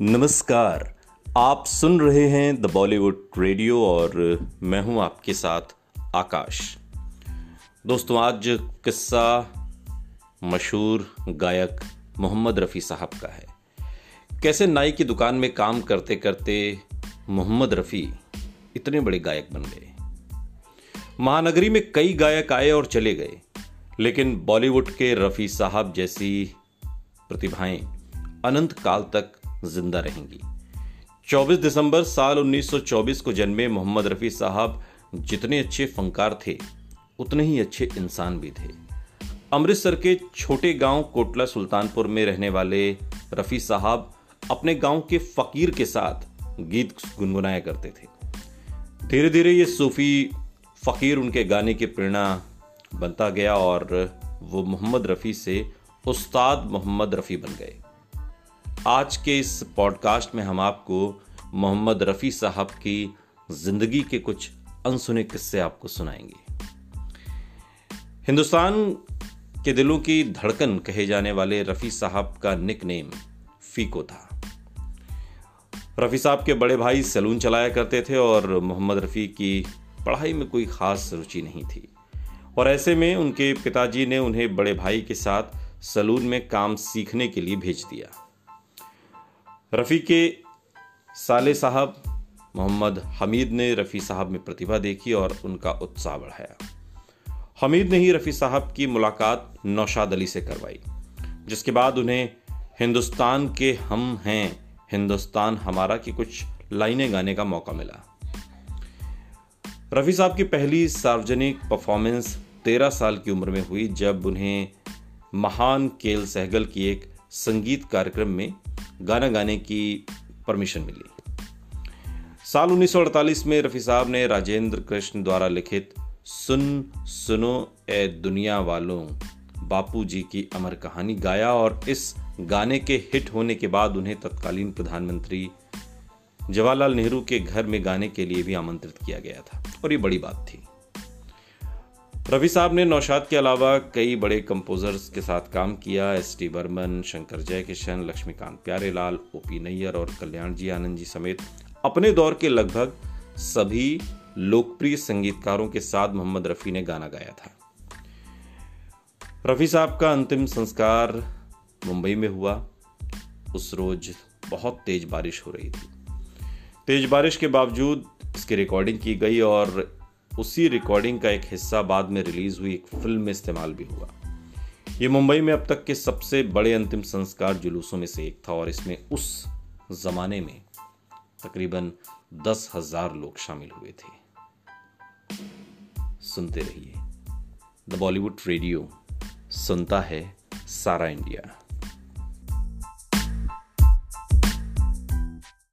नमस्कार। आप सुन रहे हैं द बॉलीवुड रेडियो और मैं हूँ आपके साथ आकाश। दोस्तों, आज किस्सा मशहूर गायक मोहम्मद रफ़ी साहब का है। कैसे नाई की दुकान में काम करते करते मोहम्मद रफ़ी इतने बड़े गायक बन गए। महानगरी में कई गायक आए और चले गए, लेकिन बॉलीवुड के रफ़ी साहब जैसी प्रतिभाएँ अनंत काल तक ज़िंदा रहेंगी। 24 दिसंबर साल 1924 को जन्मे मोहम्मद रफ़ी साहब। जितने अच्छे फंकार थे, उतने ही अच्छे इंसान भी थे। अमृतसर के छोटे गाँव कोटला सुल्तानपुर में रहने वाले रफ़ी साहब अपने गाँव के फकीर के साथ गीत गुनगुनाया करते थे। धीरे धीरे ये सूफी फकीर उनके गाने की प्रेरणा बनता गया और वो मोहम्मद रफ़ी से उस्ताद मोहम्मद रफ़ी बन गए। आज के इस पॉडकास्ट में हम आपको मोहम्मद रफ़ी साहब की ज़िंदगी के कुछ अनसुने किस्से आपको सुनाएँगे। हिंदुस्तान के दिलों की धड़कन कहे जाने वाले रफ़ी साहब का निक नेम फीको था। रफ़ी साहब के बड़े भाई सैलून चलाया करते थे और मोहम्मद रफ़ी की पढ़ाई में कोई ख़ास रुचि नहीं थी। और ऐसे में उनके पिताजी ने उन्हें बड़े भाई के साथ सलून में काम सीखने के लिए भेज दिया। रफ़ी के साले साहब, मोहम्मद हमीद ने रफ़ी साहब में प्रतिभा देखी और उनका उत्साह बढ़ाया। हमीद ने ही रफ़ी साहब की मुलाकात नौशाद अली से करवाई, जिसके बाद उन्हें, हिंदुस्तान के हम हैं, हिंदुस्तान हमारा की कुछ लाइनें गाने का मौका मिला। रफ़ी साहब की पहली सार्वजनिक परफॉर्मेंस तेरह साल की उम्र में हुई, जब उन्हें महान केल सहगल की एक संगीत कार्यक्रम में गाना गाने की परमिशन मिली। साल 1948 में रफ़ी साहब ने राजेंद्र कृष्ण द्वारा लिखित सुन, सुनो ए दुनिया वालों बापू जी की अमर कहानी गाया और इस गाने के हिट होने के बाद उन्हें तत्कालीन प्रधानमंत्री जवाहरलाल नेहरू के घर में गाने के लिए भी आमंत्रित किया गया था। और ये बड़ी बात थी। रवि साहब ने नौशाद के अलावा कई बड़े कंपोजर्स के साथ काम किया। S T Burman, Shankar Jaikishan, Laxmikant Pyarelal OP Nayyar और कल्याण जी आनंद जी समेत अपने दौर के लगभग सभी लोकप्रिय संगीतकारों के साथ मोहम्मद रफ़ी ने गाना गाया था। रफ़ी साहब का अंतिम संस्कार मुंबई में हुआ। उस रोज बहुत तेज बारिश हो रही थी। तेज बारिश के बावजूद इसकी रिकॉर्डिंग की गई और उसी रिकॉर्डिंग का एक हिस्सा बाद में रिलीज़ हुई, एक फ़िल्म में इस्तेमाल भी हुआ। ये मुंबई में अब तक के सबसे बड़े अंतिम संस्कार जुलूसों में से एक था और इसमें उस जमाने में तकरीबन दस हज़ार लोग शामिल हुए थे। सुनते रहिए। द बॉलीवुड रेडियो, सुनता है सारा इंडिया।